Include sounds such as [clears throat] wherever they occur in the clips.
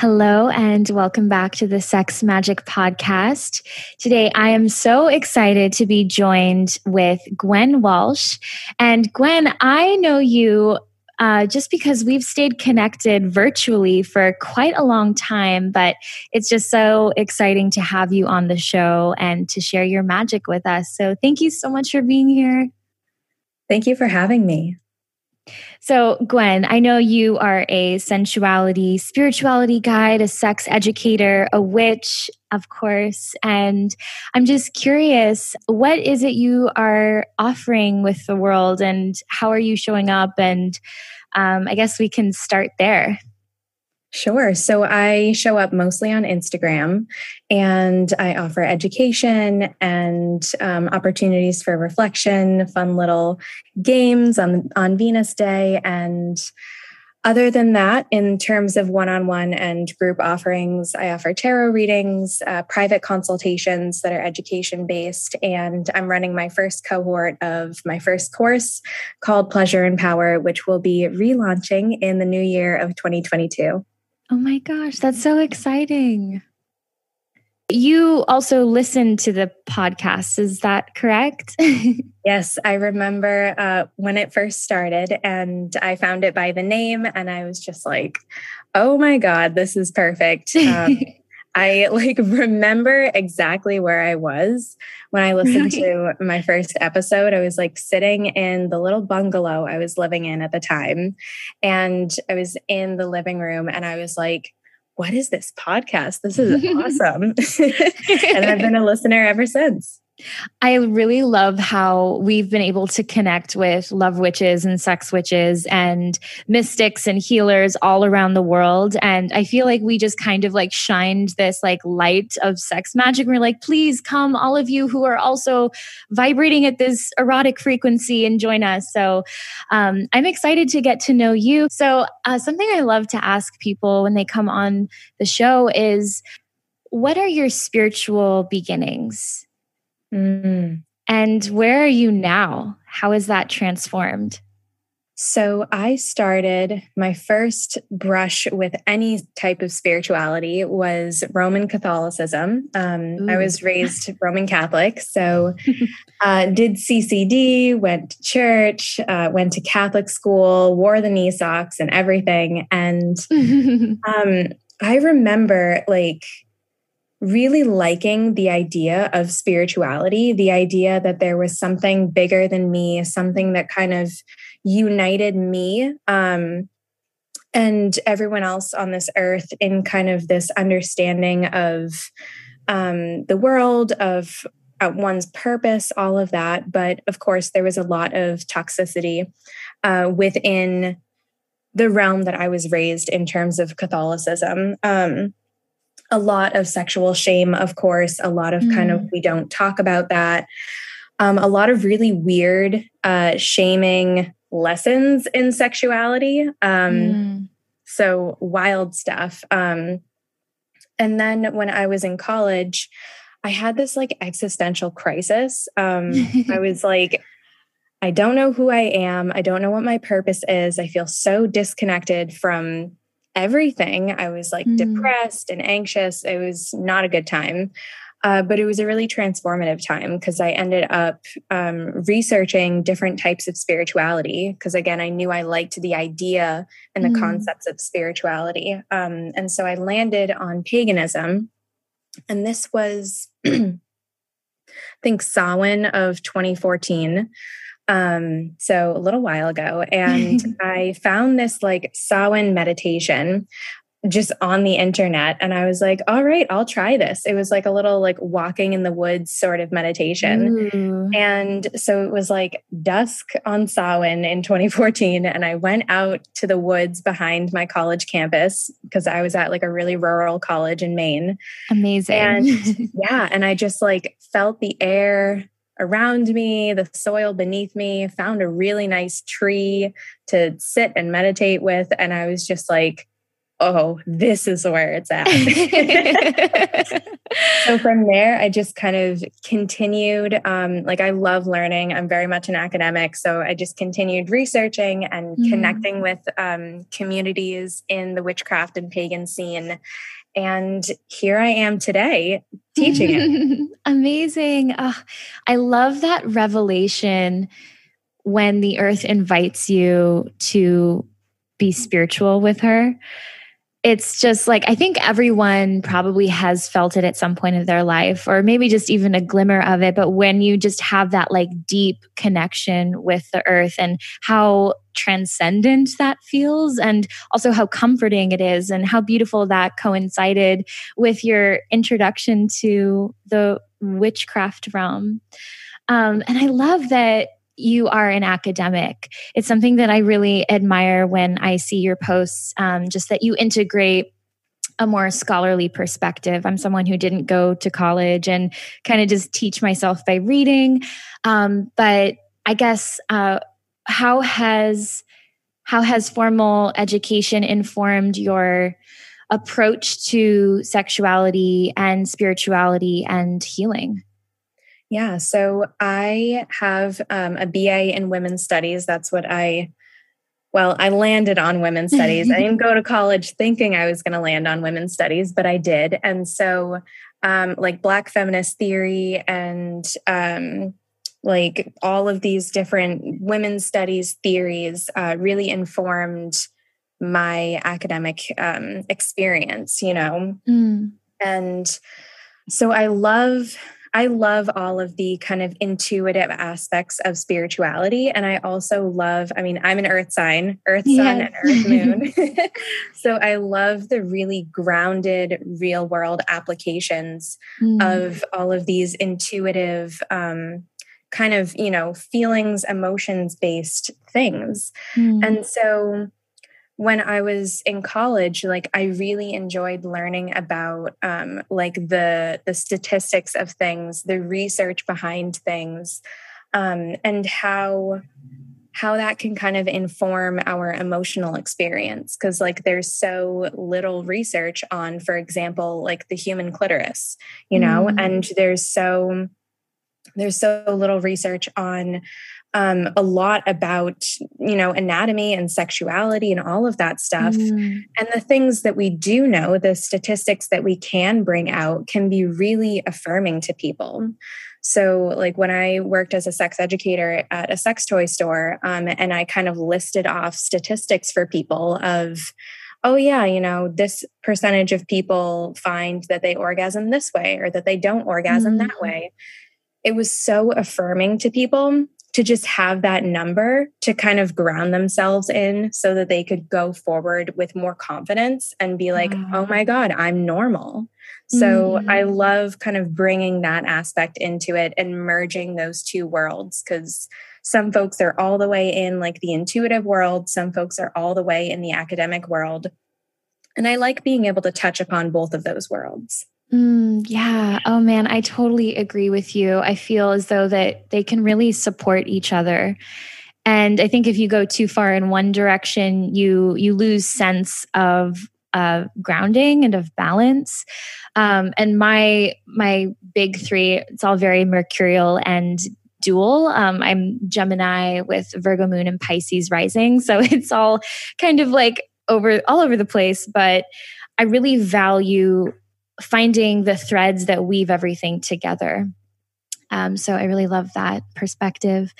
Hello, and welcome back to the Sex Magic Podcast. Today, I am so excited to be joined with Gwen Walsh. And Gwen, I know you uh, just because we've stayed connected virtually for quite a long time, but it's just so exciting to have you on the show and to share your magic with us. So, thank you so much for being here. Thank you for having me. So, Gwen, I know you are a sensuality, spirituality guide, a sex educator, a witch, of course. And I'm just curious, what is it you are offering with the world and how are you showing up? And um, I guess we can start there. Sure. So I show up mostly on Instagram and I offer education and um, opportunities for reflection, fun little games on, on Venus Day. And other than that, in terms of one on one and group offerings, I offer tarot readings, uh, private consultations that are education based. And I'm running my first cohort of my first course called Pleasure and Power, which will be relaunching in the new year of 2022. Oh my gosh, that's so exciting. You also listen to the podcast, is that correct? [laughs] yes, I remember uh, when it first started and I found it by the name and I was just like, oh my God, this is perfect. [laughs] Um, I [laughs] like remember exactly where I was when I listened to my first episode. I was like sitting in the little bungalow I was living in at the time. And I was in the living room and I was like, what is this podcast? This is [laughs] awesome. [laughs] and I've been a listener ever since. I really love how we've been able to connect with love witches and sex witches and mystics and healers all around the world. And I feel like we just kind of like shined this like light of sex magic. We're like, please come, all of you who are also vibrating at this erotic frequency and join us. So um, I'm excited to get to know you. So, uh, something I love to ask people when they come on the show is, what are your spiritual beginnings? Mm. And where are you now? How is that transformed? So, I started my first brush with any type of spirituality was Roman Catholicism. Um, I was raised [laughs] Roman Catholic, so [laughs] uh, did CCD, went to church, uh, went to Catholic school, wore the knee socks and everything. And [laughs] um, I remember like really liking the idea of spirituality, the idea that there was something bigger than me, something that kind of united me um, and everyone else on this earth in kind of this understanding of um, the world, of uh, one's purpose, all of that. But of course, there was a lot of toxicity uh, within the realm that I was raised in terms of Catholicism. Um, a lot of sexual shame, of course, a lot of mm. kind of mm. we don't talk about that. Um, a lot of really weird uh, shaming lessons in sexuality. Um, mm. So wild stuff. Um, and then when I was in college, I had this like existential crisis. Um, I [laughs] was like, I don't know who I am. I don't know what my purpose is. I feel so disconnected from everything. I was like mm. depressed and anxious. It was not a good time. Uh, but it was a really transformative time because I ended up um, researching different types of spirituality. Because again, I knew I liked the idea and the mm. concepts of spirituality. Um, and so I landed on paganism. And this was, [clears throat] I think, Samhain of 2014 um, so a little while ago, and [laughs] I found this like Samhain meditation. just on the internet and I was like, all right, I'll try this. It was like a little like walking in the woods sort of meditation. Ooh. And so it was like dusk on Samhain in 2014 and I went out to the woods behind my college campus because I was at like a really rural college in Maine. Amazing. And [laughs] yeah, and I just like felt the air around me, the soil beneath me, found a really nice tree to sit and meditate with and I was just like oh, this is where it's at. [laughs] so from there, I just kind of continued. Um, like, I love learning. I'm very much an academic. So I just continued researching and mm. connecting with um, communities in the witchcraft and pagan scene. And here I am today teaching it. [laughs] Amazing. Oh, I love that revelation when the earth invites you to be spiritual with her it's just like I think everyone probably has felt it at some point of their life, or maybe just even a glimmer of it. But when you just have that like deep connection with the earth and how transcendent that feels, and also how comforting it is, and how beautiful that coincided with your introduction to the witchcraft realm. Um, and I love that you are an academic. It's something that I really admire when I see your posts, um, just that you integrate a more scholarly perspective. I'm someone who didn't go to college and kind of just teach myself by reading. Um, but I guess uh, how has how has formal education informed your approach to sexuality and spirituality and healing? Yeah, so I have um, a BA in women's studies. That's what I, well, I landed on women's studies. I didn't [laughs] go to college thinking I was going to land on women's studies, but I did. And so, um, like Black feminist theory and um, like all of these different women's studies theories uh, really informed my academic um, experience, you know? Mm. And so I love I love all of the kind of intuitive aspects of spirituality. And I also love, I mean, I'm an earth sign, earth sun and earth moon. [laughs] [laughs] so I love the really grounded real world applications mm. of all of these intuitive, um, kind of, you know, feelings, emotions based things. Mm. And so when I was in college, like I really enjoyed learning about um, like the the statistics of things, the research behind things, um, and how how that can kind of inform our emotional experience because like there's so little research on for example like the human clitoris you know mm. and there's so there's so little research on um, a lot about you know anatomy and sexuality and all of that stuff mm. and the things that we do know the statistics that we can bring out can be really affirming to people so like when i worked as a sex educator at a sex toy store um, and i kind of listed off statistics for people of oh yeah you know this percentage of people find that they orgasm this way or that they don't orgasm mm. that way it was so affirming to people to just have that number to kind of ground themselves in so that they could go forward with more confidence and be like, wow. oh my God, I'm normal. So mm-hmm. I love kind of bringing that aspect into it and merging those two worlds because some folks are all the way in like the intuitive world, some folks are all the way in the academic world. And I like being able to touch upon both of those worlds. Mm, yeah. Oh man, I totally agree with you. I feel as though that they can really support each other. And I think if you go too far in one direction, you you lose sense of uh, grounding and of balance. Um, and my my big three, it's all very mercurial and dual. Um, I'm Gemini with Virgo moon and Pisces rising, [laughs] so it's all kind of like over all over the place. But I really value finding the threads that weave everything together. Um, so I really love that perspective.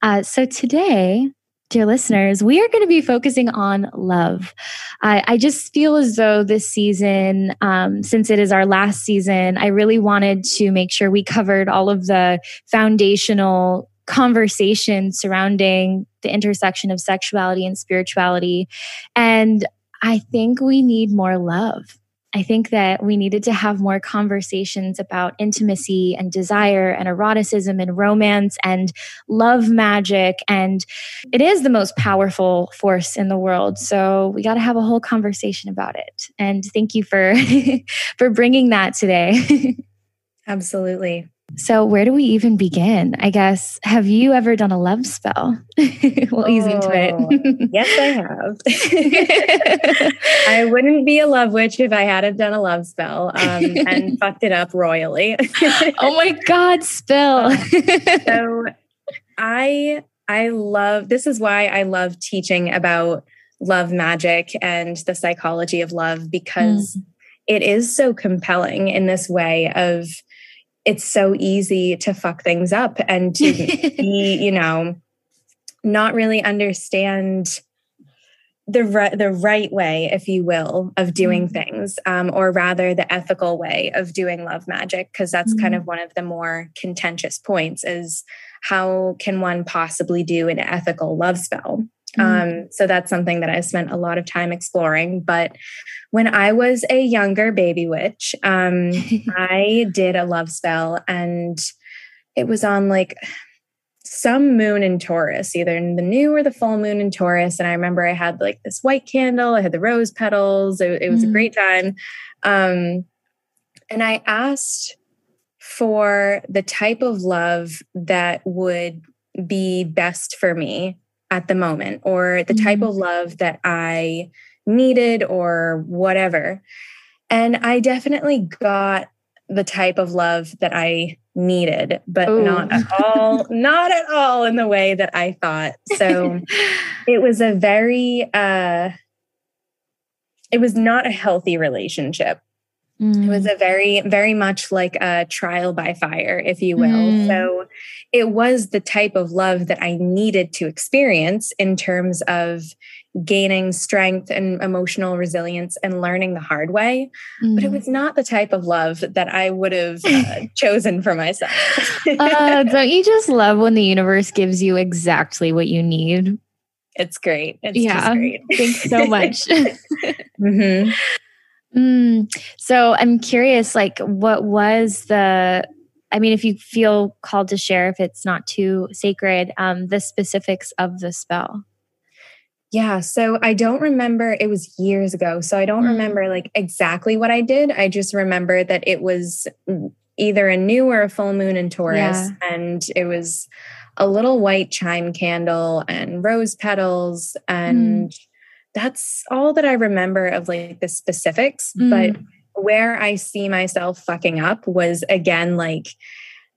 Uh, so today, dear listeners, we are going to be focusing on love. I, I just feel as though this season, um, since it is our last season, I really wanted to make sure we covered all of the foundational conversations surrounding the intersection of sexuality and spirituality. And I think we need more love. I think that we needed to have more conversations about intimacy and desire and eroticism and romance and love magic. And it is the most powerful force in the world. So we got to have a whole conversation about it. And thank you for, [laughs] for bringing that today. [laughs] Absolutely. So, where do we even begin? I guess, have you ever done a love spell? [laughs] we'll oh, ease into it. Oh, yes, I have. [laughs] I wouldn't be a love witch if I hadn't done a love spell um, and [laughs] fucked it up royally. oh my God, spill. so, I I love this is why I love teaching about love magic and the psychology of love because mm. it is so compelling in this way of it's so easy to fuck things up and to be, [laughs] you know, not really understand the right the right way, if you will, of doing mm-hmm. things, um, or rather the ethical way of doing love magic, because that's mm-hmm. kind of one of the more contentious points is how can one possibly do an ethical love spell? Mm-hmm. Um, so that's something that I spent a lot of time exploring. But when I was a younger baby witch, um, [laughs] I did a love spell and it was on like some moon in Taurus, either in the new or the full moon in Taurus. And I remember I had like this white candle, I had the rose petals. It, it was mm. a great time. Um, and I asked for the type of love that would be best for me at the moment or the type mm-hmm. of love that I needed or whatever. And I definitely got the type of love that I needed, but Ooh. not at all, [laughs] not at all in the way that I thought. So [laughs] it was a very uh it was not a healthy relationship. Mm. It was mm. a very, very much like a trial by fire, if you will. Mm. So it was the type of love that I needed to experience in terms of gaining strength and emotional resilience and learning the hard way. Mm. But it mm. was not the type of love that I would have uh, [laughs] chosen for myself. uh, don't you just love when the universe gives you exactly what you need? It's great. It's yeah. Great. Thanks so [laughs] much. mm-hmm. Mm, so I'm curious, like, what was the, I mean, if you feel called to share, if it's not too sacred, um, the specifics of the spell. Yeah, so I don't remember, it was years ago. So I don't mm. remember like exactly what I did. I just remember that it was either a new or a full moon in Taurus. Yeah. And it was a little white chime candle and rose petals and. Mm that's all that I remember of like the specifics. Mm. But where I see myself fucking up was again like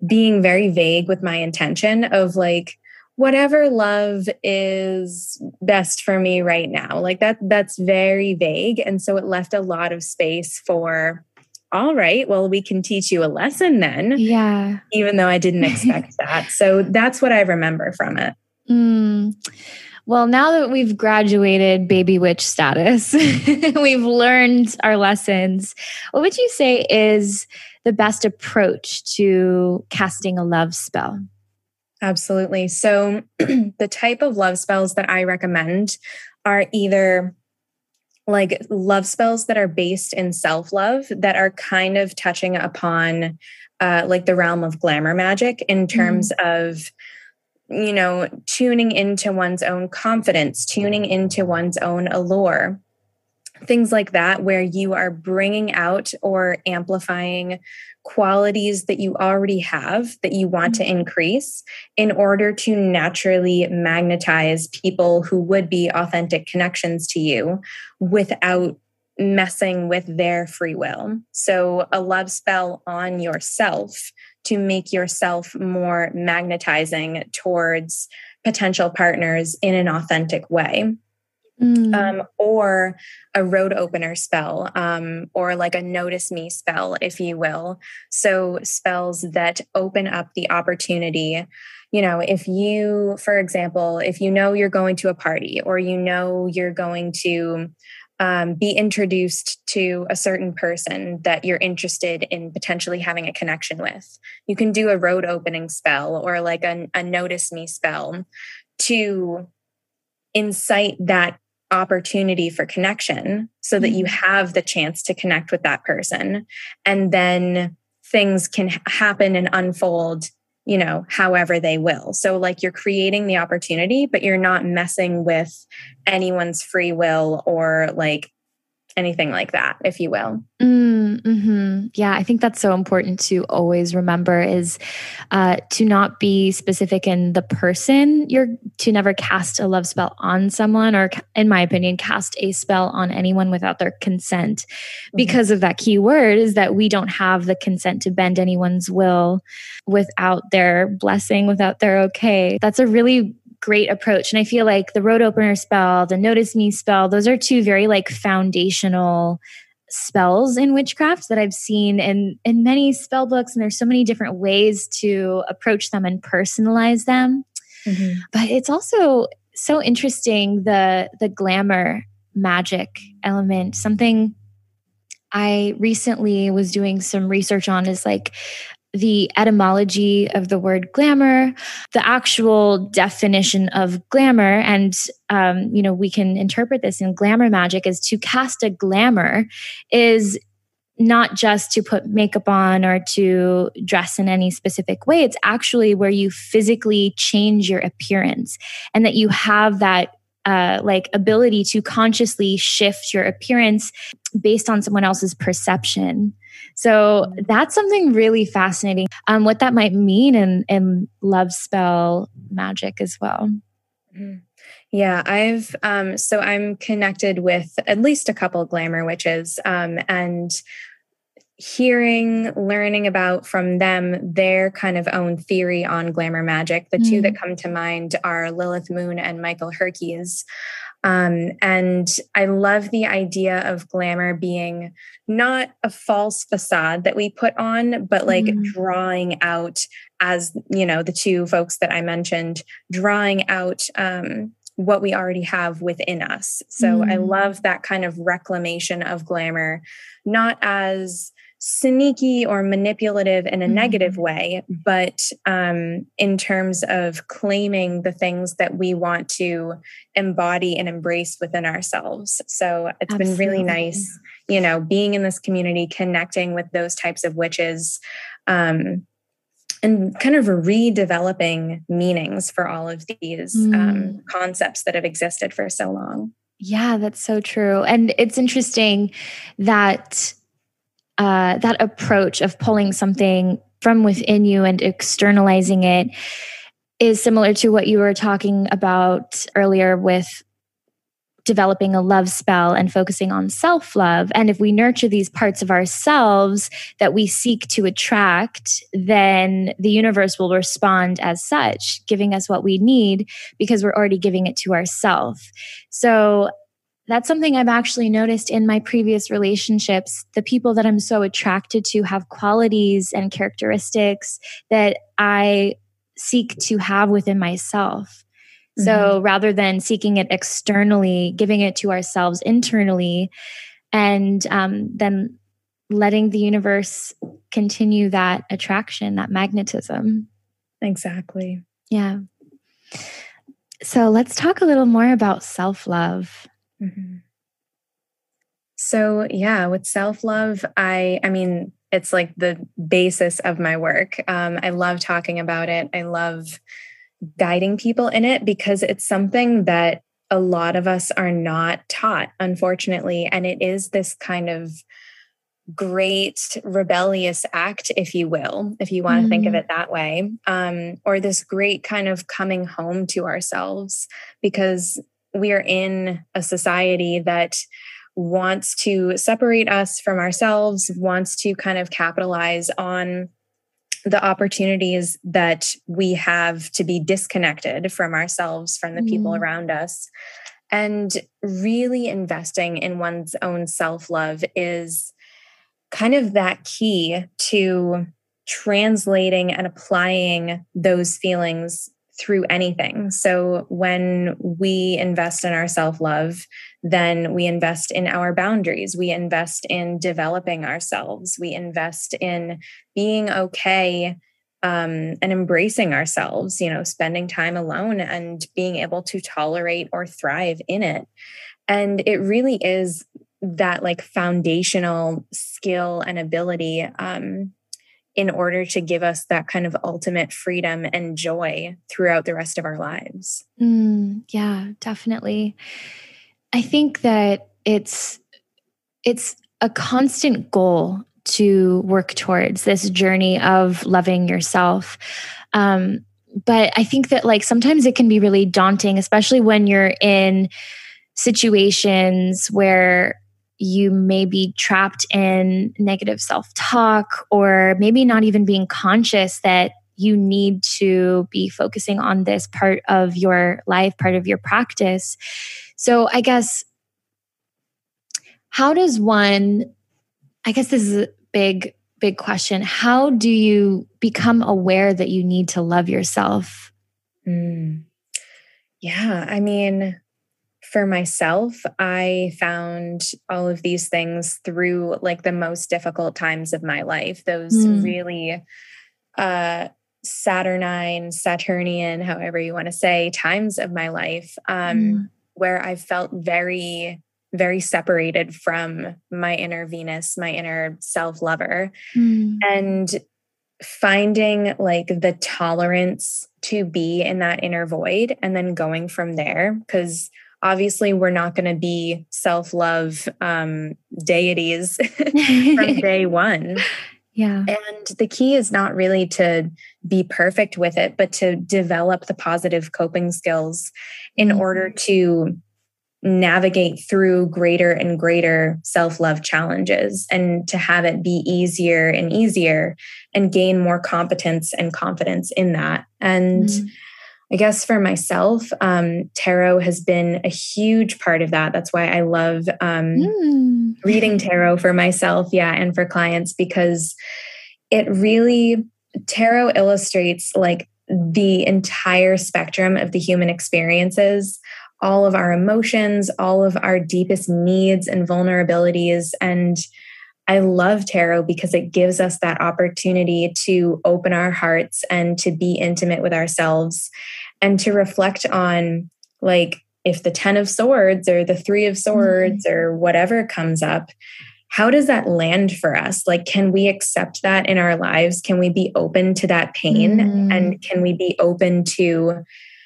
being very vague with my intention of like whatever love is best for me right now like that that's very vague and so it left a lot of space for all right well we can teach you a lesson then yeah even though i didn't expect [laughs] that so that's what i remember from it mm. Well, now that we've graduated baby witch status, [laughs] we've learned our lessons. What would you say is the best approach to casting a love spell? Absolutely. So, [clears throat] the type of love spells that I recommend are either like love spells that are based in self love, that are kind of touching upon uh, like the realm of glamour magic in terms mm. of you know, tuning into one's own confidence, tuning into one's own allure, things like that, where you are bringing out or amplifying qualities that you already have that you want to mm-hmm. increase in order to naturally magnetize people who would be authentic connections to you without messing with their free will. So, a love spell on yourself to make yourself more magnetizing towards potential partners in an authentic way. Mm. Um, or a road opener spell, um, or like a notice me spell, if you will. So, spells that open up the opportunity. You know, if you, for example, if you know you're going to a party or you know you're going to um, be introduced to a certain person that you're interested in potentially having a connection with. You can do a road opening spell or like a, a notice me spell to incite that opportunity for connection so that you mm-hmm. have the chance to connect with that person and then things can happen and unfold you know however they will. So like you're creating the opportunity but you're not messing with anyone's free will or like anything like that, if you will. Mm, hmm Yeah, I think that's so important to always remember is uh, to not be specific in the person. You're to never cast a love spell on someone, or in my opinion, cast a spell on anyone without their consent, mm-hmm. because of that key word is that we don't have the consent to bend anyone's will without their blessing, without their okay. That's a really great approach. And I feel like the road opener spell, the notice me spell, those are two very like foundational spells in witchcraft that I've seen in in many spell books and there's so many different ways to approach them and personalize them. Mm-hmm. But it's also so interesting the the glamour magic element something I recently was doing some research on is like the etymology of the word glamour, the actual definition of glamour, and um, you know we can interpret this in glamour magic as to cast a glamour is not just to put makeup on or to dress in any specific way. It's actually where you physically change your appearance and that you have that uh, like ability to consciously shift your appearance based on someone else's perception. So that's something really fascinating. Um, what that might mean in in love spell magic as well. Mm-hmm. Yeah, I've um, so I'm connected with at least a couple glamour witches, um, and hearing, learning about from them their kind of own theory on glamour magic. The mm. two that mm. come to mind are Lilith Moon and Michael Herkes. Um, and I love the idea of glamour being not a false facade that we put on, but like mm. drawing out, as you know, the two folks that I mentioned, drawing out um, what we already have within us. So mm. I love that kind of reclamation of glamour, not as sneaky or manipulative in a mm-hmm. negative way, but um, in terms of claiming the things that we want to embody and embrace within ourselves. So it's Absolutely. been really nice, you know, being in this community, connecting with those types of witches. Um, and kind of redeveloping meanings for all of these um, mm. um, concepts that have existed for so long. Yeah, that's so true. And it's interesting that uh, that approach of pulling something from within you and externalizing it is similar to what you were talking about earlier with developing a love spell and focusing on self love. And if we nurture these parts of ourselves that we seek to attract, then the universe will respond as such, giving us what we need because we're already giving it to ourselves. So that's something I've actually noticed in my previous relationships. The people that I'm so attracted to have qualities and characteristics that I seek to have within myself. Mm-hmm. So rather than seeking it externally, giving it to ourselves internally, and um, then letting the universe continue that attraction, that magnetism. Exactly. Yeah. So let's talk a little more about self love. Mm-hmm. So yeah, with self love, I I mean it's like the basis of my work. Um, I love talking about it. I love guiding people in it because it's something that a lot of us are not taught, unfortunately, and it is this kind of great rebellious act, if you will, if you want to mm. think of mm-hmm. it that way, um, or this great kind of coming home to ourselves because we are in a society that wants to separate us from ourselves, wants to kind of capitalize on the opportunities that we have to be disconnected from ourselves, from the mm. people around us. And really investing in one's own self love is kind of that key to translating and applying those feelings through anything. So when we invest in our self love, then we invest in our boundaries. We invest in developing ourselves. We invest in being okay um, and embracing ourselves, you know, spending time alone and being able to tolerate or thrive in it. And it really is that like foundational skill and ability um, in order to give us that kind of ultimate freedom and joy throughout the rest of our lives. Mm, yeah, definitely. I think that it's it's a constant goal to work towards this journey of loving yourself. Um, but I think that like sometimes it can be really daunting, especially when you're in situations where you may be trapped in negative self talk, or maybe not even being conscious that you need to be focusing on this part of your life, part of your practice. So, I guess, how does one, I guess this is a big, big question. How do you become aware that you need to love yourself? Mm. Yeah, I mean, for myself, I found all of these things through like the most difficult times of my life, those mm. really uh Saturnine, Saturnian, however you want to say, times of my life, um, mm. where I felt very, very separated from my inner Venus, my inner self lover. Mm. And finding like the tolerance to be in that inner void and then going from there. Because obviously we're not going to be self-love um, deities [laughs] from [laughs] day one. Yeah. And the key is not really to be perfect with it but to develop the positive coping skills in mm-hmm. order to navigate through greater and greater self-love challenges and to have it be easier and easier and gain more competence and confidence in that. And mm-hmm I guess for myself, um, tarot has been a huge part of that. That's why I love um, mm. reading tarot for myself, yeah, and for clients because it really, tarot illustrates like the entire spectrum of the human experiences, all of our emotions, all of our deepest needs and vulnerabilities. And I love tarot because it gives us that opportunity to open our hearts and to be intimate with ourselves and to reflect on like if the 10 of swords or the 3 of swords mm-hmm. or whatever comes up how does that land for us like can we accept that in our lives can we be open to that pain mm-hmm. and can we be open to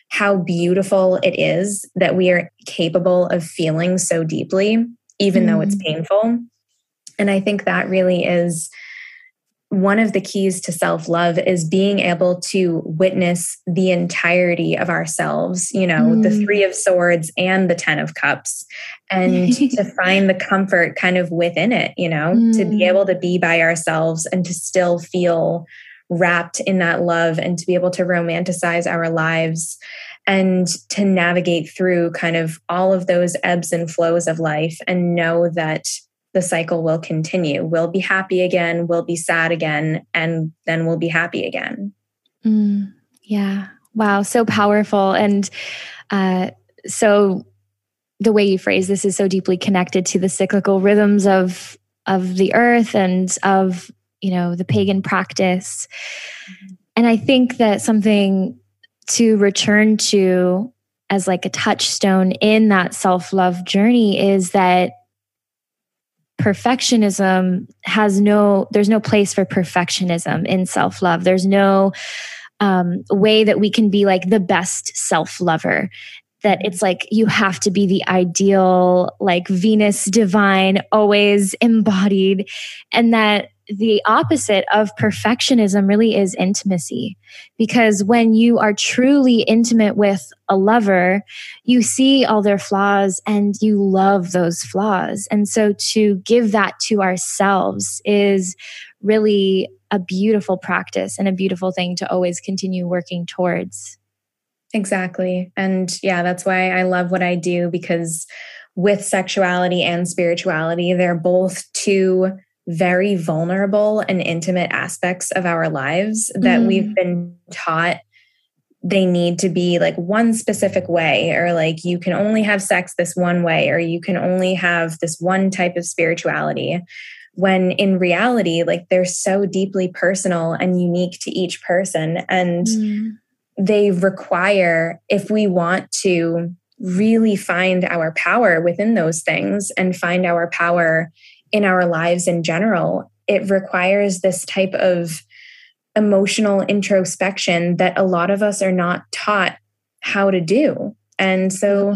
how beautiful it is that we are capable of feeling so deeply even mm-hmm. though it's mm-hmm. painful and i think that really is one of the keys to self love is being able to witness the entirety of ourselves, you know, mm. the three of swords and the 10 of cups, and [laughs] to find the comfort kind of within it, you know, mm. to be mm. able to be by ourselves and to still feel wrapped in that love and to be able to romanticize our lives and to navigate through kind of all of those ebbs and flows of life and know that the cycle will continue. We'll be happy again, we'll be sad again, and then we'll be happy again. Mm, yeah. Wow. So powerful. And uh, so the way you phrase this is so deeply connected to the cyclical rhythms of of the earth and of you know the pagan practice and i think that something to return to as like a touchstone in that self-love journey is that perfectionism has no there's no place for perfectionism in self-love. There's no um, way that we can be like the best self-lover. That it's like you have to be the ideal like venus divine always embodied. And that the opposite of perfectionism really is intimacy. Because when you are truly intimate with a lover, you see all their flaws and you love those flaws. And so to give that to ourselves is really a beautiful practice and a beautiful thing to always continue working towards. Exactly. And yeah, that's why I love what I do because with sexuality and spirituality, they're both two very vulnerable and intimate aspects of our lives that mm. we've been taught they need to be like one specific way or like you can only have sex this one way or you can only have this one type of spirituality when in reality like they're so deeply personal and unique to each person and mm. they require if we want to really find our power within those things and find our power in our lives in general it requires this type of emotional introspection that a lot of us are not taught how to do and so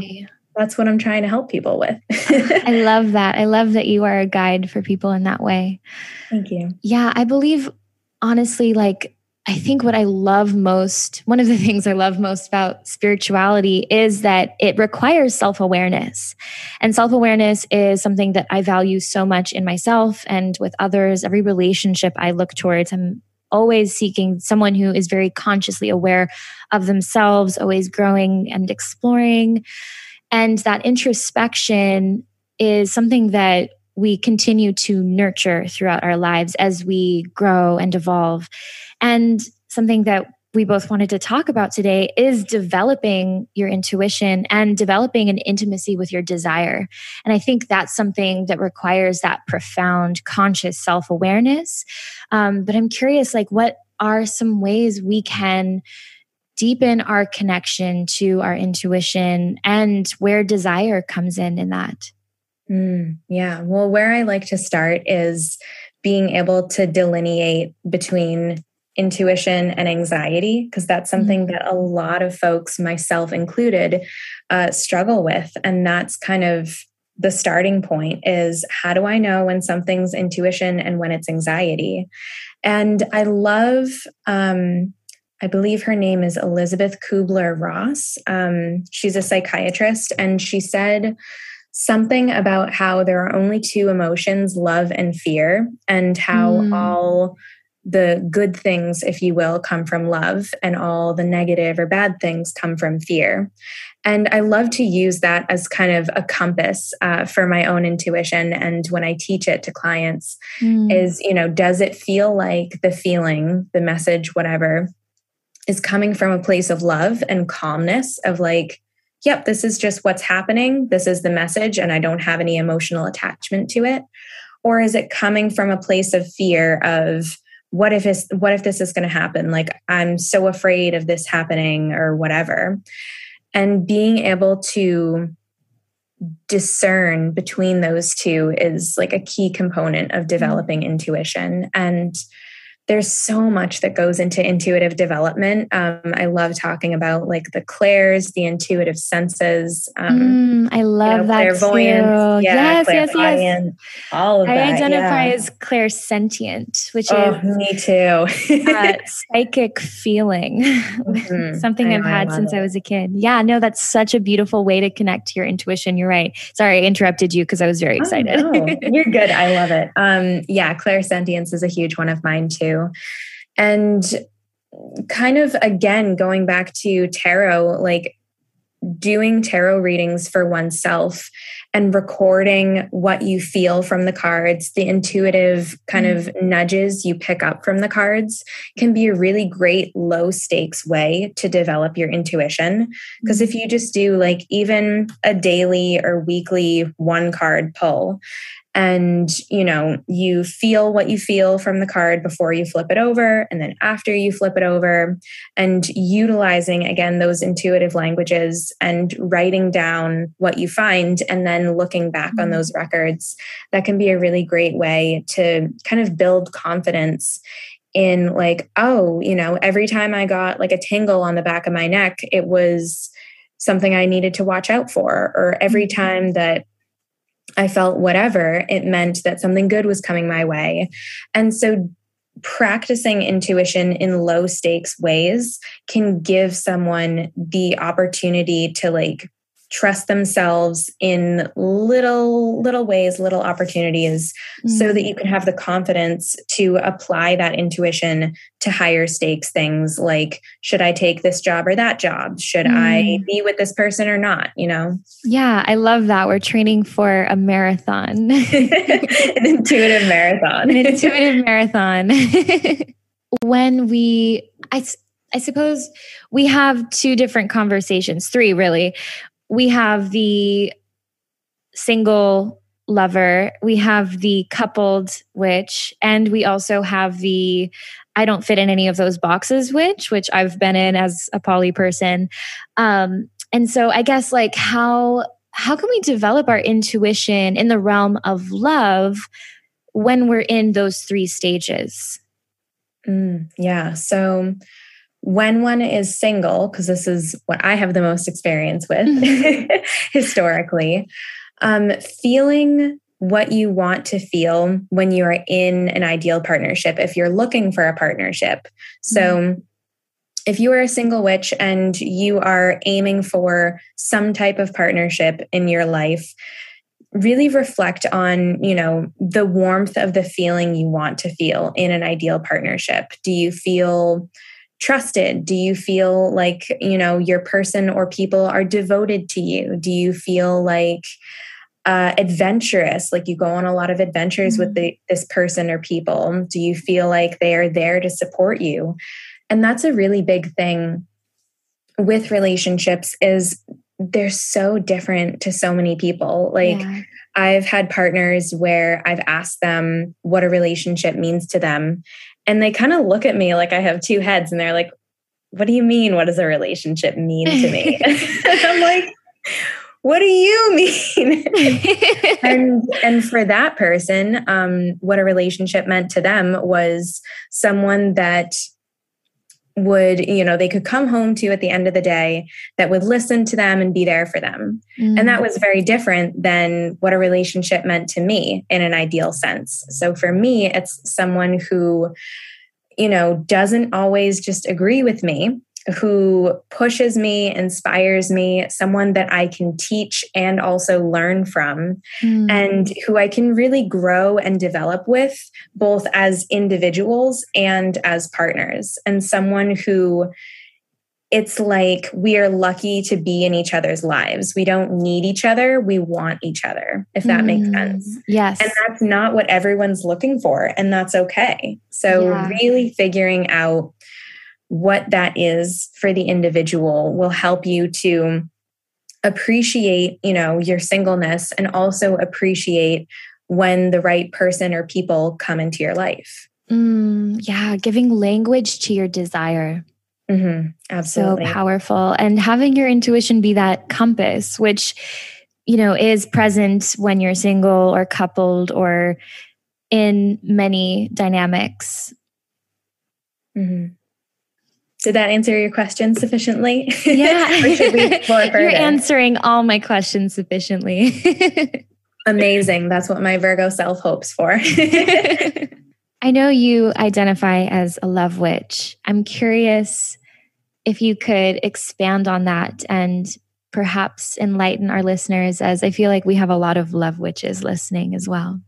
that's what I'm trying to help people with. I [laughs] love that. I love that you are a guide for people in that way. Thank you. Yeah, I believe honestly, like, I think what I love most, one of the [laughs] things I love most about spirituality is that it requires self awareness. And self awareness is something that I value so much in myself and with others. Every relationship I look towards, I'm always seeking someone who is very consciously aware of themselves, always growing and exploring. And that introspection is something that we continue to nurture throughout our lives as we grow and evolve. And something that we both wanted to talk about today is developing your intuition and developing an intimacy with your desire. And I think that's something that requires that profound conscious self awareness. Um, but I'm curious, like, what are some ways we can deepen our connection to our intuition and where desire comes in in that. Mm, yeah. Well, where I like to start is being able to delineate between intuition and anxiety, because that's something mm-hmm. that a lot of folks, myself included, uh, struggle with. And that's kind of the starting point is how do I know when something's intuition and when it's anxiety? And I love um, I believe her name is Elisabeth Kübler-Ross. Um, she's a psychiatrist, and she said something about how there are only two emotions love and fear, and how mm. all the good things, if you will, come from love, and all the negative or bad things come from fear. And I love to use that as kind of a compass uh, for my own intuition. And when I teach it to clients, mm. is, you know, does it feel like the feeling, the message, whatever, is coming from a place of love and calmness of like yep this is just what's happening this is the message and i don't have any emotional attachment to it or is it coming from a place of fear of what if is what if this is going to happen? Like i'm so afraid of this happening or whatever. And being able to discern between those two is like a key component of developing intuition. And there's so much that goes into intuitive development. Um, I love talking about like the clairs, the intuitive senses. Um, mm, I love you know, that clairvoyance. Too. Yeah, yes, yes, yes. All of I that. I identify yeah. as clairsentient, which oh, is me too. [laughs] uh, psychic feeling, mm-hmm. [laughs] something I I've had since it. I was a kid. Yeah, no, that's such a beautiful way to connect to your intuition. You're right. Sorry, I interrupted you because I was very excited. Oh, no. You're good. I love it. [laughs] Um, yeah, clairsentience is a huge one of mine too. And kind of again, going back to tarot, like doing tarot readings for oneself and recording what you feel from the cards, the intuitive kind of mm-hmm. nudges you pick up from the cards can be a really great low stakes way to develop your intuition. Because if mm-hmm. you just do like even a daily or weekly one card pull and you know you feel what you feel from the card before you flip it over and then after you flip it over and utilizing again those intuitive languages and writing down what you find and then looking back mm-hmm. on those records that can be a really great way to kind of build confidence in like oh you know every time i got like a tingle on the back of my neck it was something i needed to watch out for or every mm-hmm. time that I felt whatever, it meant that something good was coming my way. And so practicing intuition in low stakes ways can give someone the opportunity to like trust themselves in little little ways little opportunities mm-hmm. so that you can have the confidence to apply that intuition to higher stakes things like should i take this job or that job? Should mm. i be with this person or not? You know? Yeah i love that. We're training for a marathon. [laughs] [laughs] An intuitive marathon. An intuitive marathon. [laughs] When we i I suppose we have two different conversations, three really we have the single lover, we have the coupled witch, and we also have the I don't fit in any of those boxes witch, which I've been in as a poly person. Um, and so I guess like how how can we develop our intuition in the realm of love when we're in those three stages? Mm, yeah. So when one is single, because this is what I have the most experience with mm-hmm. [laughs] historically, um, feeling what you want to feel when you are in an ideal partnership, if you're looking for a partnership. So, mm-hmm. if you are a single witch and you are aiming for some type of partnership in your life, really reflect on you know the warmth of the feeling you want to feel in an ideal partnership do you feel trusted? Do you feel like you know your person or people are devoted to you? Do you feel like uh, adventurous? Like you go on a lot of adventures mm-hmm. with the, this person or people. Do you feel like they are there to support you? And that's a really big thing with relationships is they're so different to so many people. Like yeah. i've had partners where i've asked them what a relationship means to them and they kind of look at me like i have two heads and they're like what do you mean? What does a relationship mean to me? [laughs] [laughs] I'm like what do you [laughs] mean? And and for that person um, what a relationship meant to them was someone that would you know they could come home to at the end of the day that would listen to them and be there for them mm. and that was very different than what a relationship meant to me in an ideal sense so for me it's someone who you know doesn't always just agree with me who pushes me, inspires me, someone that I can teach and also learn from, mm. and who I can really grow and develop with, both as individuals and as partners, and someone who it's like we are lucky to be in each other's lives. We don't need each other. We want each other, if that mm, makes sense. Yes. And that's not what everyone's looking for. And that's okay. So, yeah. really figuring out what that is for the individual will help you to appreciate you know your singleness and also appreciate when the right person or people come into your life. Mm, yeah giving language to your desire. Mm-hmm, absolutely. so powerful. And having your intuition be that compass which you know is present when you're single or coupled or in many dynamics. Mm-hmm. Did that answer your question sufficiently? Yeah. [laughs] [laughs] You're answering all my questions sufficiently. [laughs] Amazing. That's what my Virgo self hopes for. I know you identify as a love witch. I'm curious if you could expand on that and perhaps enlighten our listeners, as I feel like we have a lot of love witches listening as well.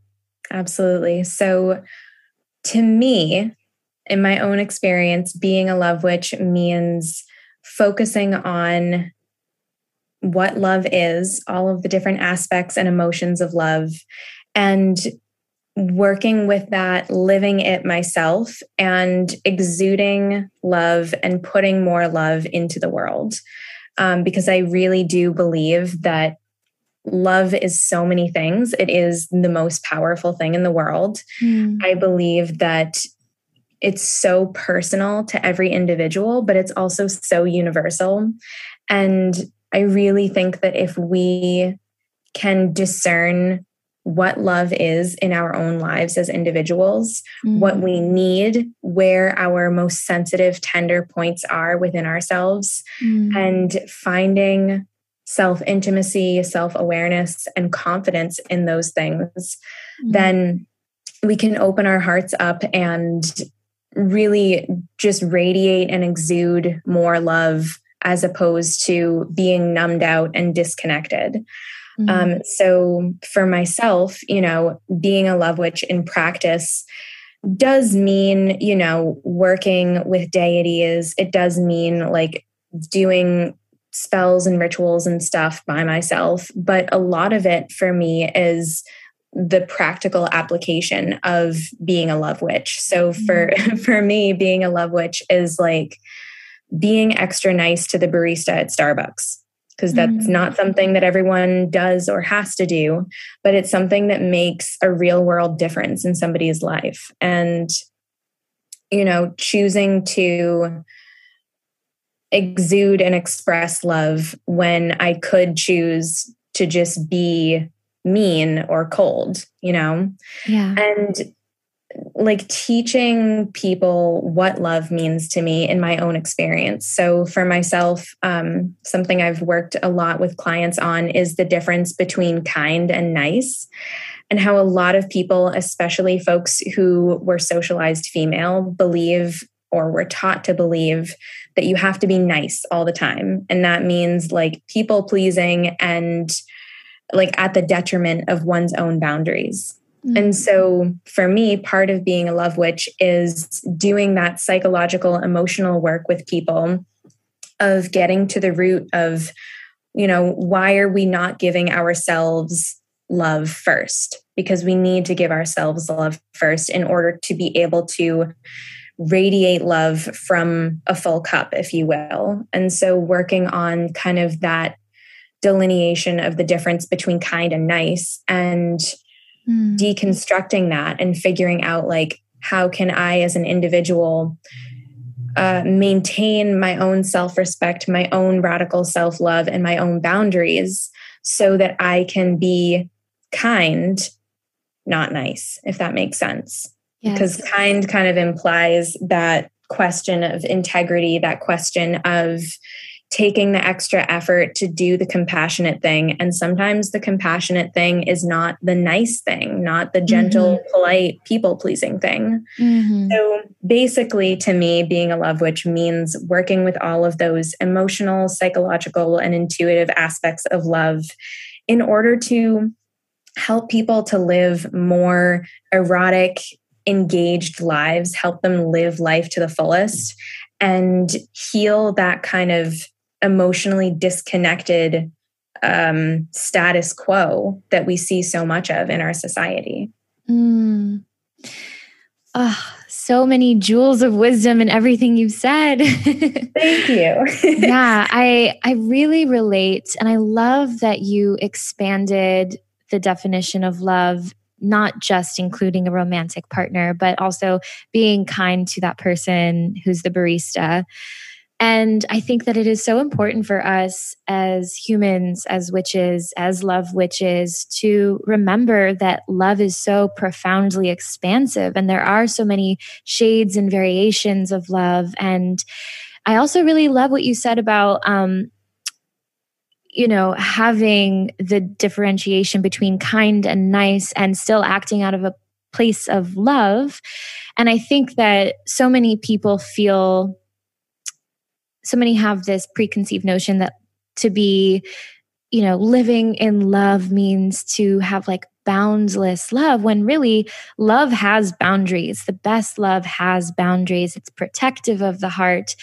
Absolutely. So, to me, in my own experience, being a love witch means focusing on what love is, all of the different aspects and emotions of love, and working with that, living it myself, and exuding love and putting more love into the world. Um, because I really do believe that love is so many things. It is the most powerful thing in the world. Mm. I believe that it's so personal to every individual, but it's also so universal. And I really think that if we can discern what love is in our own lives as individuals, mm-hmm. what we need, where our most sensitive, tender points are within ourselves, mm-hmm. and finding self intimacy, self awareness, and confidence in those things, mm-hmm. then we can open our hearts up and really just radiate and exude more love as opposed to being numbed out and disconnected. Mm-hmm. Um, so for myself, you know, being a love witch in practice does mean, you know, working with deities. It does mean like doing spells and rituals and stuff by myself. But a lot of it for me is the practical application of being a love witch. So for mm-hmm. [laughs] for me being a love witch is like being extra nice to the barista at Starbucks. because that's mm-hmm. not something that everyone does or has to do, but it's something that makes a real world difference in somebody's life. And, you know, choosing to exude and express love when I could choose to just be mean or cold, you know? Yeah. And like teaching people what love means to me in my own experience. So, for myself, um, something I've worked a lot with clients on is the difference between kind and nice, and how a lot of people, especially folks who were socialized female, believe or were taught to believe that you have to be nice all the time. And that means like people pleasing and like at the detriment of one's own boundaries. Mm-hmm. And so for me, part of being a love witch is doing that psychological, emotional work with people of getting to the root of, you know, why are we not giving ourselves love first? Because we need to give ourselves love first in order to be able to radiate love from a full cup, if you will. And so working on kind of that delineation of the difference between kind and nice and mm. deconstructing that and figuring out like how can i as an individual uh, maintain my own self-respect my own radical self-love and my own boundaries so that i can be kind not nice if that makes sense yes. because kind kind of implies that question of integrity that question of taking the extra effort to do the compassionate thing. And sometimes the compassionate thing is not the nice thing, not the gentle, mm-hmm. polite, people pleasing thing. Mm-hmm. So basically, to me, being a love witch means working with all of those emotional, psychological, and intuitive aspects of love in order to help people to live more erotic, engaged lives, help them live life to the fullest and heal that kind of emotionally disconnected um, status quo that we see so much of in our society. Mm. Oh, so many jewels of wisdom in everything you've said. [laughs] Thank you. [laughs] yeah, I I really relate and I love that you expanded the definition of love not just including a romantic partner but also being kind to that person who's the barista and I think that it is so important for us as humans, as witches, as love witches, to remember that love is so profoundly expansive and there are so many shades and variations of love. And I also really love what you said about, um, you know, having the differentiation between kind and nice and still acting out of a place of love. And I think that so many people feel so many have this preconceived notion that to be you know living in love means to have like boundless love when really love has boundaries. The best love has boundaries. It's protective of the heart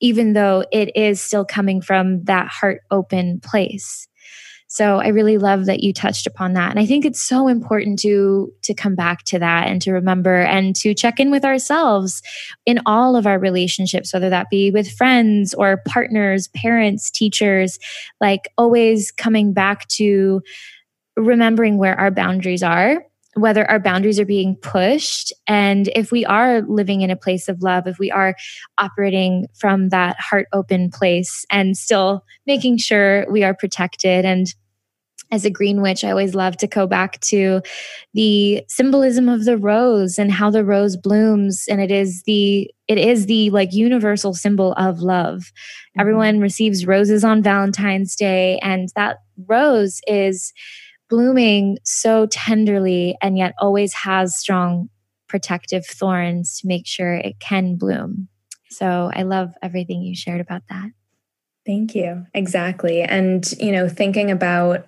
even though it is still coming from that heart open place so I really love that you touched upon that. And I think it's so important to to come back to that and to remember and to check in with ourselves in all of our relationships, whether that be with friends or partners, parents, teachers, like always coming back to remembering where our boundaries are whether our boundaries are being pushed and if we are living in a place of love if we are operating from that heart open place and still making sure we are protected and as a green witch, I always love to go back to the symbolism of the rose and how the rose blooms. And it is the it is the like universal symbol of love. Mm-hmm. Everyone receives roses on Valentine's Day, and that rose is blooming so tenderly and yet always has strong protective thorns to make sure it can bloom. So I love everything you shared about that. Thank you. Exactly. And, you know, thinking about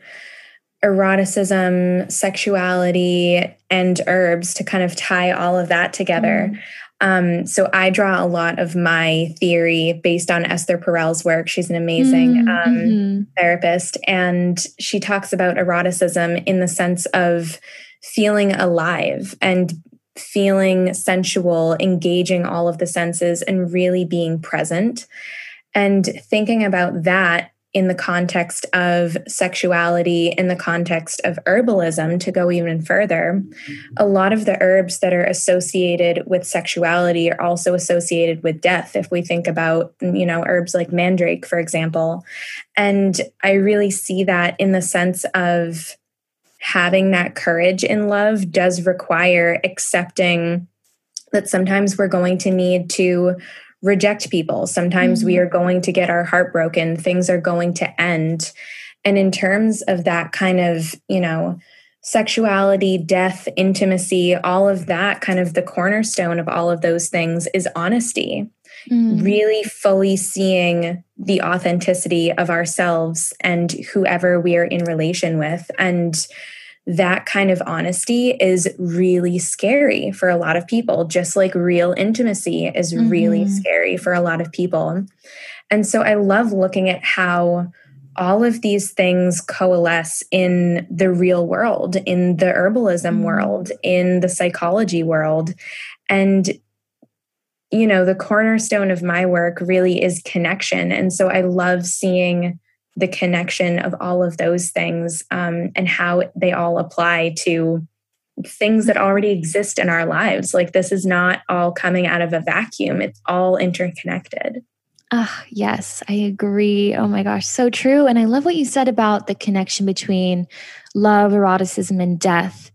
eroticism, sexuality, and herbs to kind of tie all of that together. Mm. Um, so I draw a lot of my theory based on Esther Perel's work. She's an amazing mm, um, mm-hmm. therapist, and she talks about eroticism in the sense of feeling alive and feeling sensual, engaging all of the senses, and really being present. And thinking about that in the context of sexuality, in the context of herbalism, to go even further, a lot of the herbs that are associated with sexuality are also associated with death. If we think about, you know, herbs like mandrake, for example. And I really see that in the sense of having that courage in love does require accepting that sometimes we're going to need to reject people. Sometimes mm-hmm. we are going to get our heart broken. Things are going to end. And in terms of that kind of, you know, sexuality, death, intimacy, all of that kind of the cornerstone of all of those things is honesty. Mm. Really fully seeing the authenticity of ourselves and whoever we are in relation with. And that kind of honesty is really scary for a lot of people, just like real intimacy is mm-hmm. really scary for a lot of people. And so I love looking at how all of these things coalesce in the real world, in the herbalism mm-hmm. world, in the psychology world. And you know, the cornerstone of my work really is connection. And so I love seeing the connection of all of those things um, and how they all apply to things that already exist in our lives. Like this is not all coming out of a vacuum, it's all interconnected. Ah, yes, I agree. Oh my gosh, so true. And I love what you said about the connection between love, eroticism, and death.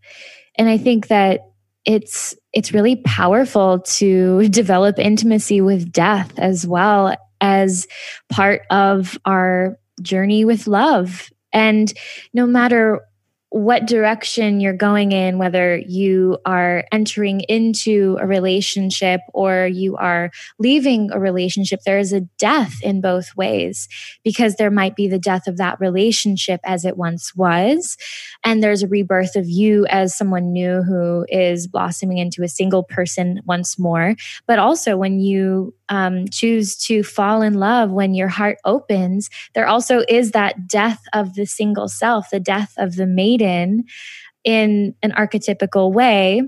And I think that it's it's really powerful to [laughs] develop intimacy with death as well as part of our journey with love. And no matter what direction you're going in, whether you are entering into a relationship or you are leaving a relationship, there is a death in both ways because there might be the death of that relationship as it once was. And there's a rebirth of you as someone new who is blossoming into a single person once more. But also, when you um, choose to fall in love, when your heart opens, there also is that death of the single self, the death of the maiden in an archetypical way.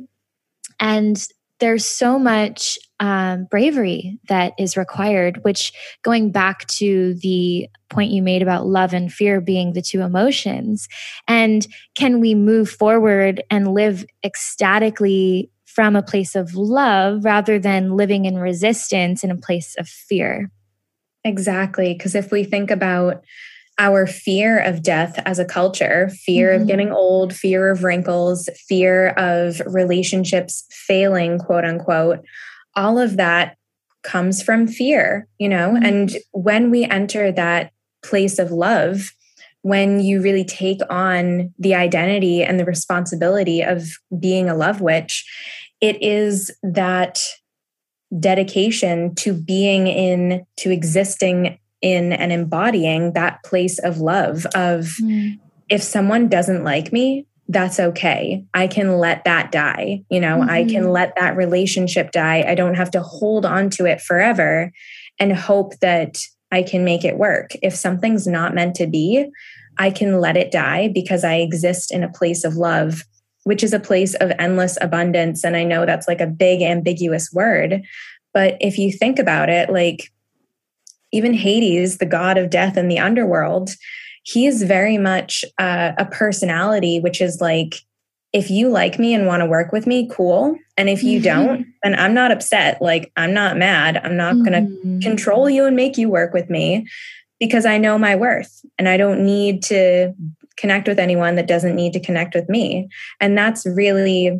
And there's so much um, bravery that is required, which going back to the point you made about love and fear being the two emotions. And can we move forward and live ecstatically from a place of love rather than living in resistance in a place of fear. Exactly. Because if we think about our fear of death as a culture, fear mm-hmm. of getting old, fear of wrinkles, fear of relationships failing, quote unquote, all of that comes from fear, you know? Mm-hmm. And when we enter that place of love, when you really take on the identity and the responsibility of being a love witch, it is that dedication to being in to existing in and embodying that place of love of mm. if someone doesn't like me that's okay i can let that die you know mm-hmm. i can let that relationship die i don't have to hold on to it forever and hope that i can make it work if something's not meant to be i can let it die because i exist in a place of love which is a place of endless abundance. And I know that's like a big, ambiguous word. But if you think about it, like even Hades, the god of death in the underworld, he is very much uh, a personality, which is like, if you like me and want to work with me, cool. And if you mm-hmm. don't, then I'm not upset. Like, I'm not mad. I'm not mm-hmm. going to control you and make you work with me because I know my worth and I don't need to connect with anyone that doesn't need to connect with me. And that's really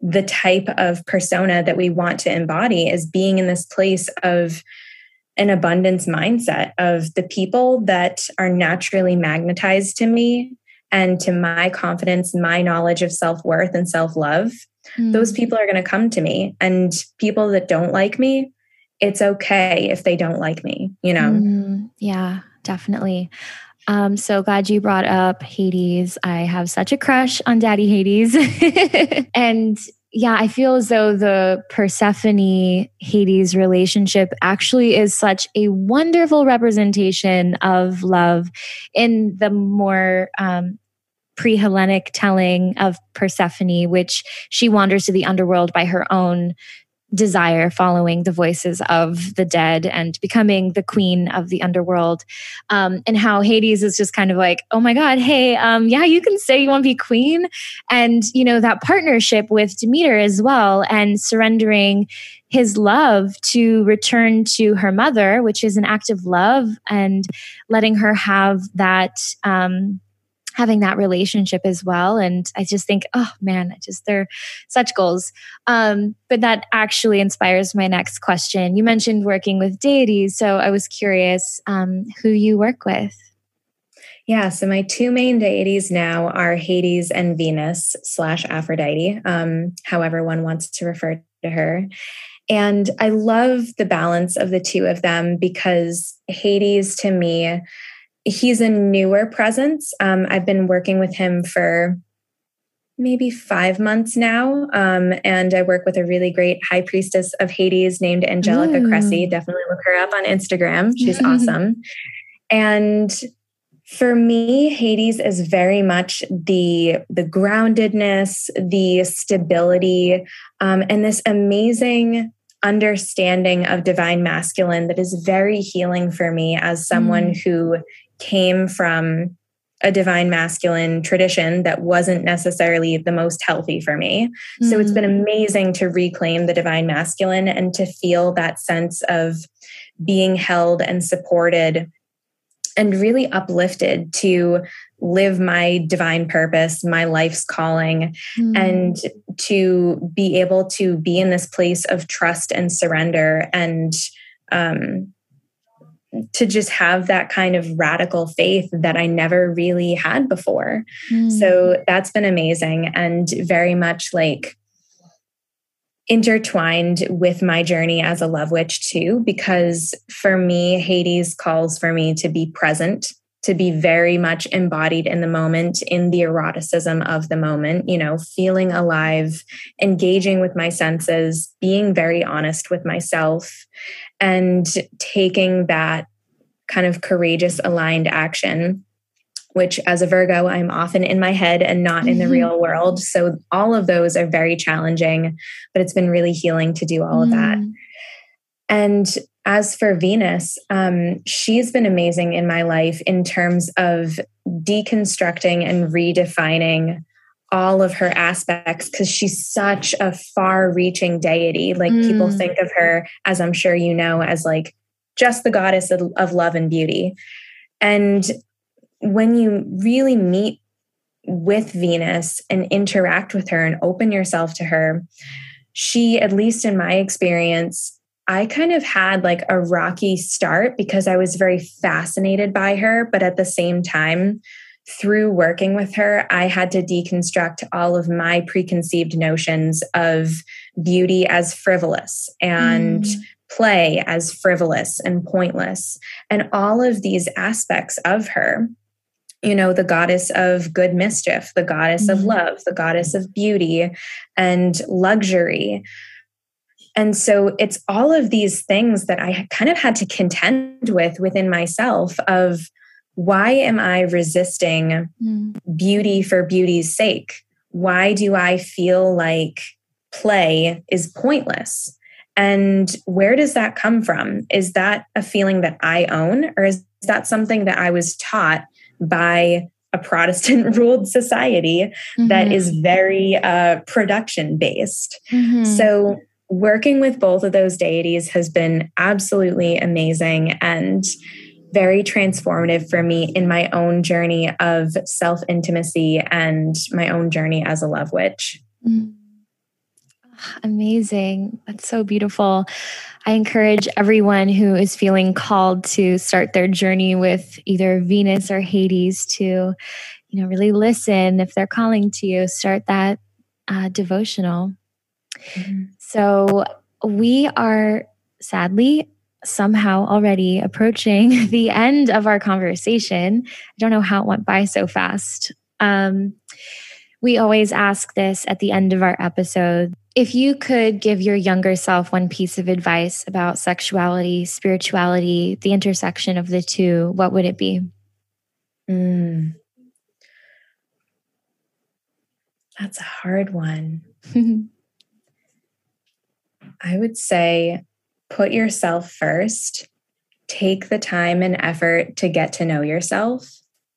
the type of persona that we want to embody is being in this place of an abundance mindset of the people that are naturally magnetized to me and to my confidence, my knowledge of self worth and self love. Mm. Those people are going to come to me. And people that don't like me, it's okay if they don't like me, you know? Mm, yeah, definitely. Um, so glad you brought up Hades. I have such a crush on Daddy Hades. [laughs] and yeah, I feel as though the Persephone Hades relationship actually is such a wonderful representation of love in the more um, pre Hellenic telling of Persephone, which she wanders to the underworld by her own desire following the voices of the dead and becoming the queen of the underworld. Um, and how hades is just kind of like oh my god hey um, yeah you can say you want to be queen. And you know that partnership with demeter as well and surrendering his love to return to her mother which is an act of love and letting her have that um, having that relationship as well. And I just think, oh man, I just they're such goals. Um, but that actually inspires my next question. You mentioned working with deities, so I was curious um, who you work with. Yeah, so my two main deities now are Hades and Venus slash Aphrodite, um, however one wants to refer to her. And I love the balance of the two of them because Hades to me he's a newer presence. Um, I've been working with him for maybe five months now. Um, and I work with a really great high priestess of Hades named Angelica Ooh. Cressy. Definitely look her up on Instagram. She's awesome. And for me, Hades is very much the the groundedness, the stability, um, and this amazing understanding of divine masculine that is very healing for me as someone mm. who came from a divine masculine tradition that wasn't necessarily the most healthy for me. Mm. So it's been mm. amazing to reclaim the divine masculine and to feel that sense of being held and supported and really uplifted to live my divine purpose, my life's calling, mm. and to be able to be in this place of trust and surrender and um, to just have that kind of radical faith that I never really had before. Mm. So that's been amazing and very much like intertwined with my journey as a love witch too because for me Hades calls for me to be present to be very much embodied in the moment in the eroticism of the moment you know feeling alive engaging with my senses being very honest with myself and taking that kind of courageous aligned action which as a Virgo, I'm often in my head and not in the mm-hmm. real world. So all of those are very challenging, but it's been really healing to do all mm. of that. Mm. And as for Venus, um, she's been amazing in my life in terms of deconstructing and redefining all of her aspects because she's such a far reaching deity. Like mm. people think of her, as I'm sure you know, as like just the goddess of, of love and beauty. And when you really meet with Venus and interact with her and open yourself to her, she, at least in my experience, I kind of had like a rocky start because I was very fascinated by her. But at the same time, through working with her, I had to deconstruct all of my preconceived notions of beauty as frivolous and mm play as frivolous and pointless. And all of these aspects of her, you know, the goddess of good mischief, the goddess mm-hmm. of love, the goddess of beauty and luxury. And so it's all of these things that I kind of had to contend with within myself of why am I resisting mm. beauty for beauty's sake? Why do I feel like play is pointless? And where does that come from? Is that a feeling that I own, or is that something that I was taught by a Protestant [laughs] ruled society mm-hmm. that is very uh, production based? Mm-hmm. So, working with both of those deities has been absolutely amazing and very transformative for me in my own journey of self intimacy and my own journey as a love witch. Mm-hmm. Amazing. That's so beautiful. I encourage everyone who is feeling called to start their journey with either Venus or Hades to, you know, really listen if they're calling to you, start that uh, devotional. Mm-hmm. So we are sadly somehow already approaching [laughs] the end of our conversation. I don't know how it went by so fast. Um, we always ask this at the end of our episode if you could give your younger self one piece of advice about sexuality, spirituality, the intersection of the two, what would it be? Mm. That's a hard one. [laughs] I would say put yourself first. Take the time and effort to get to know yourself.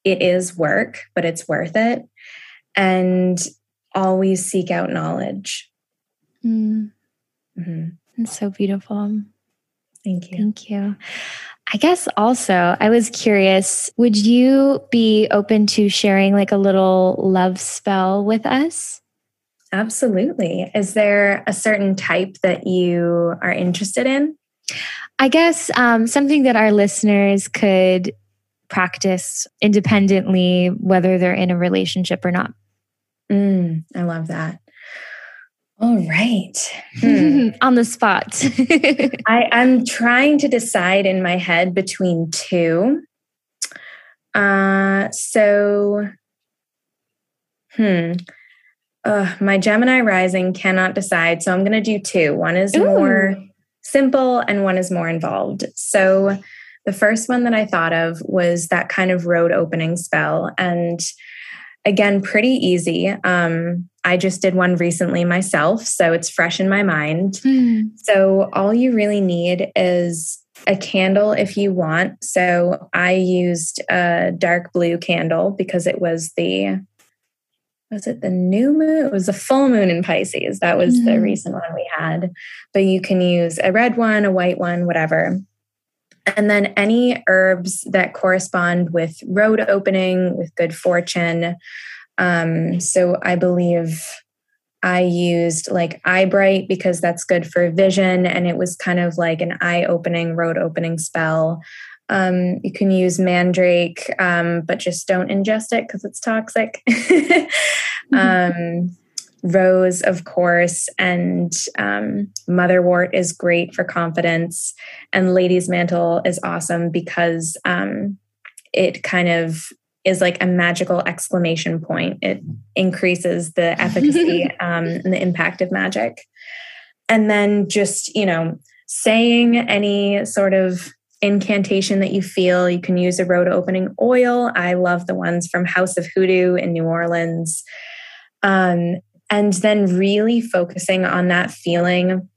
It is work, but it's worth it. And always seek out knowledge. Mm. Mm-hmm. It's so beautiful. Thank you. Thank you. I guess also, I was curious would you be open to sharing like a little love spell with us? Absolutely. Is there a certain type that you are interested in? I guess um, something that our listeners could practice independently, whether they're in a relationship or not. Mm, I love that. All right. Hmm. [laughs] On the spot. [laughs] I, I'm trying to decide in my head between two. Uh, so, hmm. Uh, my Gemini rising cannot decide. So I'm going to do two. One is Ooh. more simple and one is more involved. So the first one that I thought of was that kind of road opening spell. And again, pretty easy. Um, I just did one recently myself, so it's fresh in my mind. Mm. So, all you really need is a candle if you want. So, I used a dark blue candle because it was the was it the new moon? It was the full moon in Pisces. That was mm. the recent one we had. But you can use a red one, a white one, whatever. And then any herbs that correspond with road opening, with good fortune. Um, so I believe I used like Eyebright because that's good for vision. And it was kind of like an eye opening, road opening spell. Um, you can use mandrake, um, but just don't ingest it because it's toxic. [laughs] mm-hmm. um, rose, of course, and um, motherwort is great for confidence. And lady's mantle is awesome because um, it kind of is like a magical exclamation point. It increases the [laughs] efficacy um, and the impact of magic. And then just, you know, saying any sort of incantation that you feel. You can use a road opening oil. I love the ones from House of Hoodoo in New Orleans. Um, and then really focusing on that feeling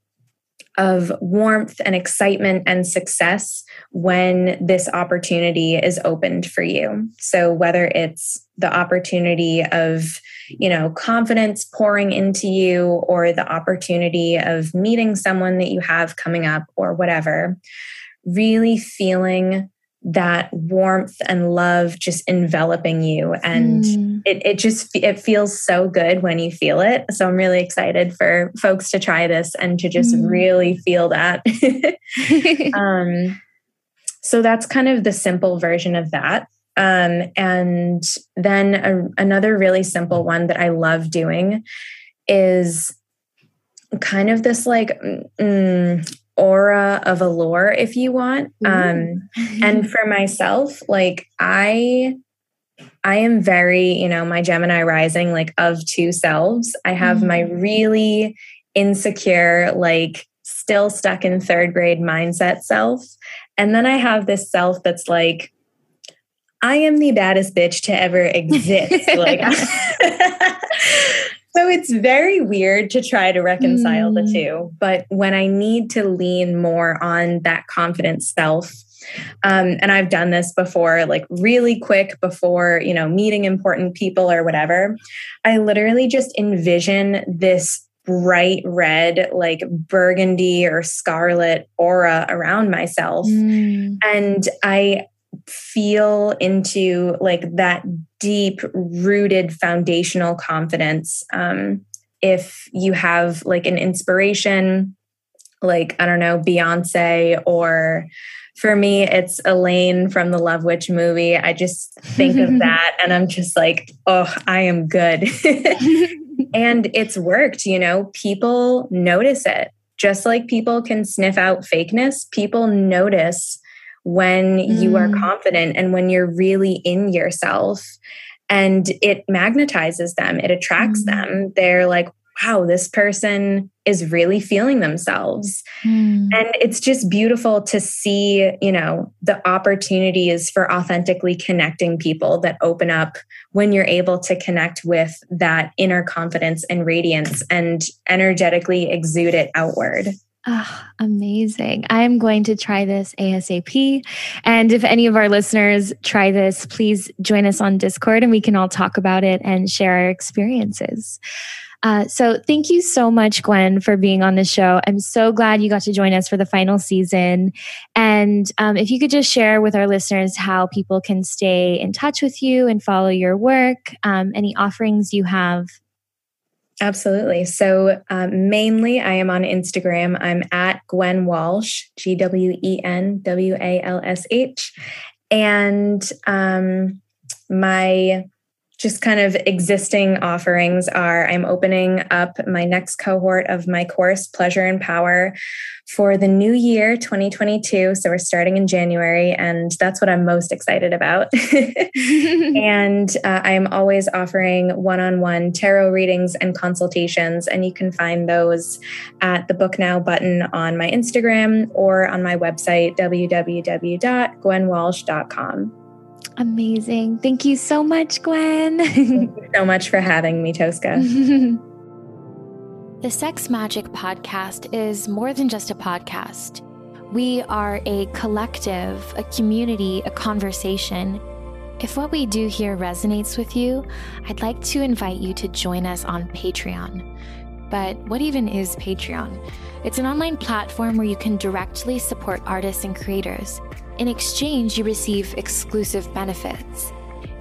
of warmth and excitement and success when this opportunity is opened for you. So whether it's the opportunity of, you know, confidence pouring into you or the opportunity of meeting someone that you have coming up or whatever, really feeling that warmth and love just enveloping you and mm. it, it just it feels so good when you feel it so i'm really excited for folks to try this and to just mm. really feel that [laughs] [laughs] um, so that's kind of the simple version of that um, and then a, another really simple one that i love doing is kind of this like mm, aura of allure if you want. Um and [laughs] for myself like i i am very you know my gemini rising like of two selves. I have mm-hmm. my really insecure like still stuck in third grade mindset self. And then i have this self that's like i am the baddest bitch to ever [laughs] exist. Like [laughs] So it's very weird to try to reconcile mm. the two. But when I need to lean more on that confident self, um, and I've done this before, like really quick before, you know, meeting important people or whatever, I literally just envision this bright red, like burgundy or scarlet aura around myself. Mm. And I feel into like that deep rooted foundational confidence um, if you have like an inspiration like i don't know beyonce or for me it's elaine from the love witch movie. I just think of [laughs] that and i'm just like oh i am good. [laughs] And it's worked you know? People notice it. Just like people can sniff out fakeness people notice when mm. you are mm. confident and when you're really in yourself and it magnetizes them it attracts mm. them they're like wow this person is really feeling themselves mm. and it's just beautiful to see you know the opportunities for authentically connecting people that open up when you're able to connect with that inner confidence and radiance and energetically exude it outward Oh, amazing. I am going to try this ASAP. And if any of our listeners try this, please join us on Discord and we can all talk about it and share our experiences. Uh, so thank you so much, Gwen, for being on the show. I'm so glad you got to join us for the final season. And um, if you could just share with our listeners how people can stay in touch with you and follow your work, um, any offerings you have. Absolutely. So, um, mainly, I am on Instagram. I'm at Gwen Walsh, G W E N W A L S H. And um, my just kind of existing offerings are I'm opening up my next cohort of my course, Pleasure and Power, for the new year 2022. So we're starting in January, and that's what I'm most excited about. [laughs] and uh, I'm always offering one on one tarot readings and consultations, and you can find those at the Book Now button on my Instagram or on my website, www.gwenwalsh.com. Amazing. Thank you so much, Gwen. Thank you so much for having me, Tosca. [laughs] the Sex Magic podcast is more than just a podcast. We are a collective, a community, a conversation. If what we do here resonates with you, I'd like to invite you to join us on Patreon. But what even is Patreon? It's an online platform where you can directly support artists and creators. In exchange, you receive exclusive benefits.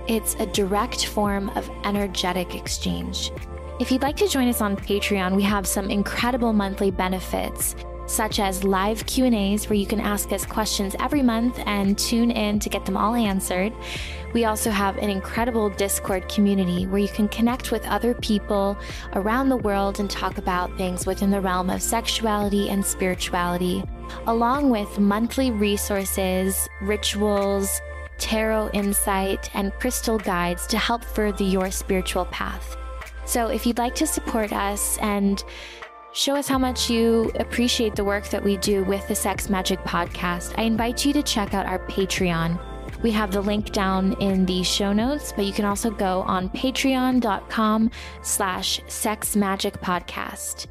It's a direct form of energetic exchange. If you'd like to join us on Patreon, we have some incredible monthly benefits such as live Q&As where you can ask us questions every month and tune in to get them all answered. We also have an incredible Discord community where you can connect with other people around the world and talk about things within the realm of sexuality and spirituality, along with monthly resources, rituals, tarot insight, and crystal guides to help further your spiritual path. So if you'd like to support us and show us how much you appreciate the work that we do with the Sex Magic podcast, I invite you to check out our Patreon. We have the link down in the show notes, but you can also go on patreon.com slash sexmagicpodcast.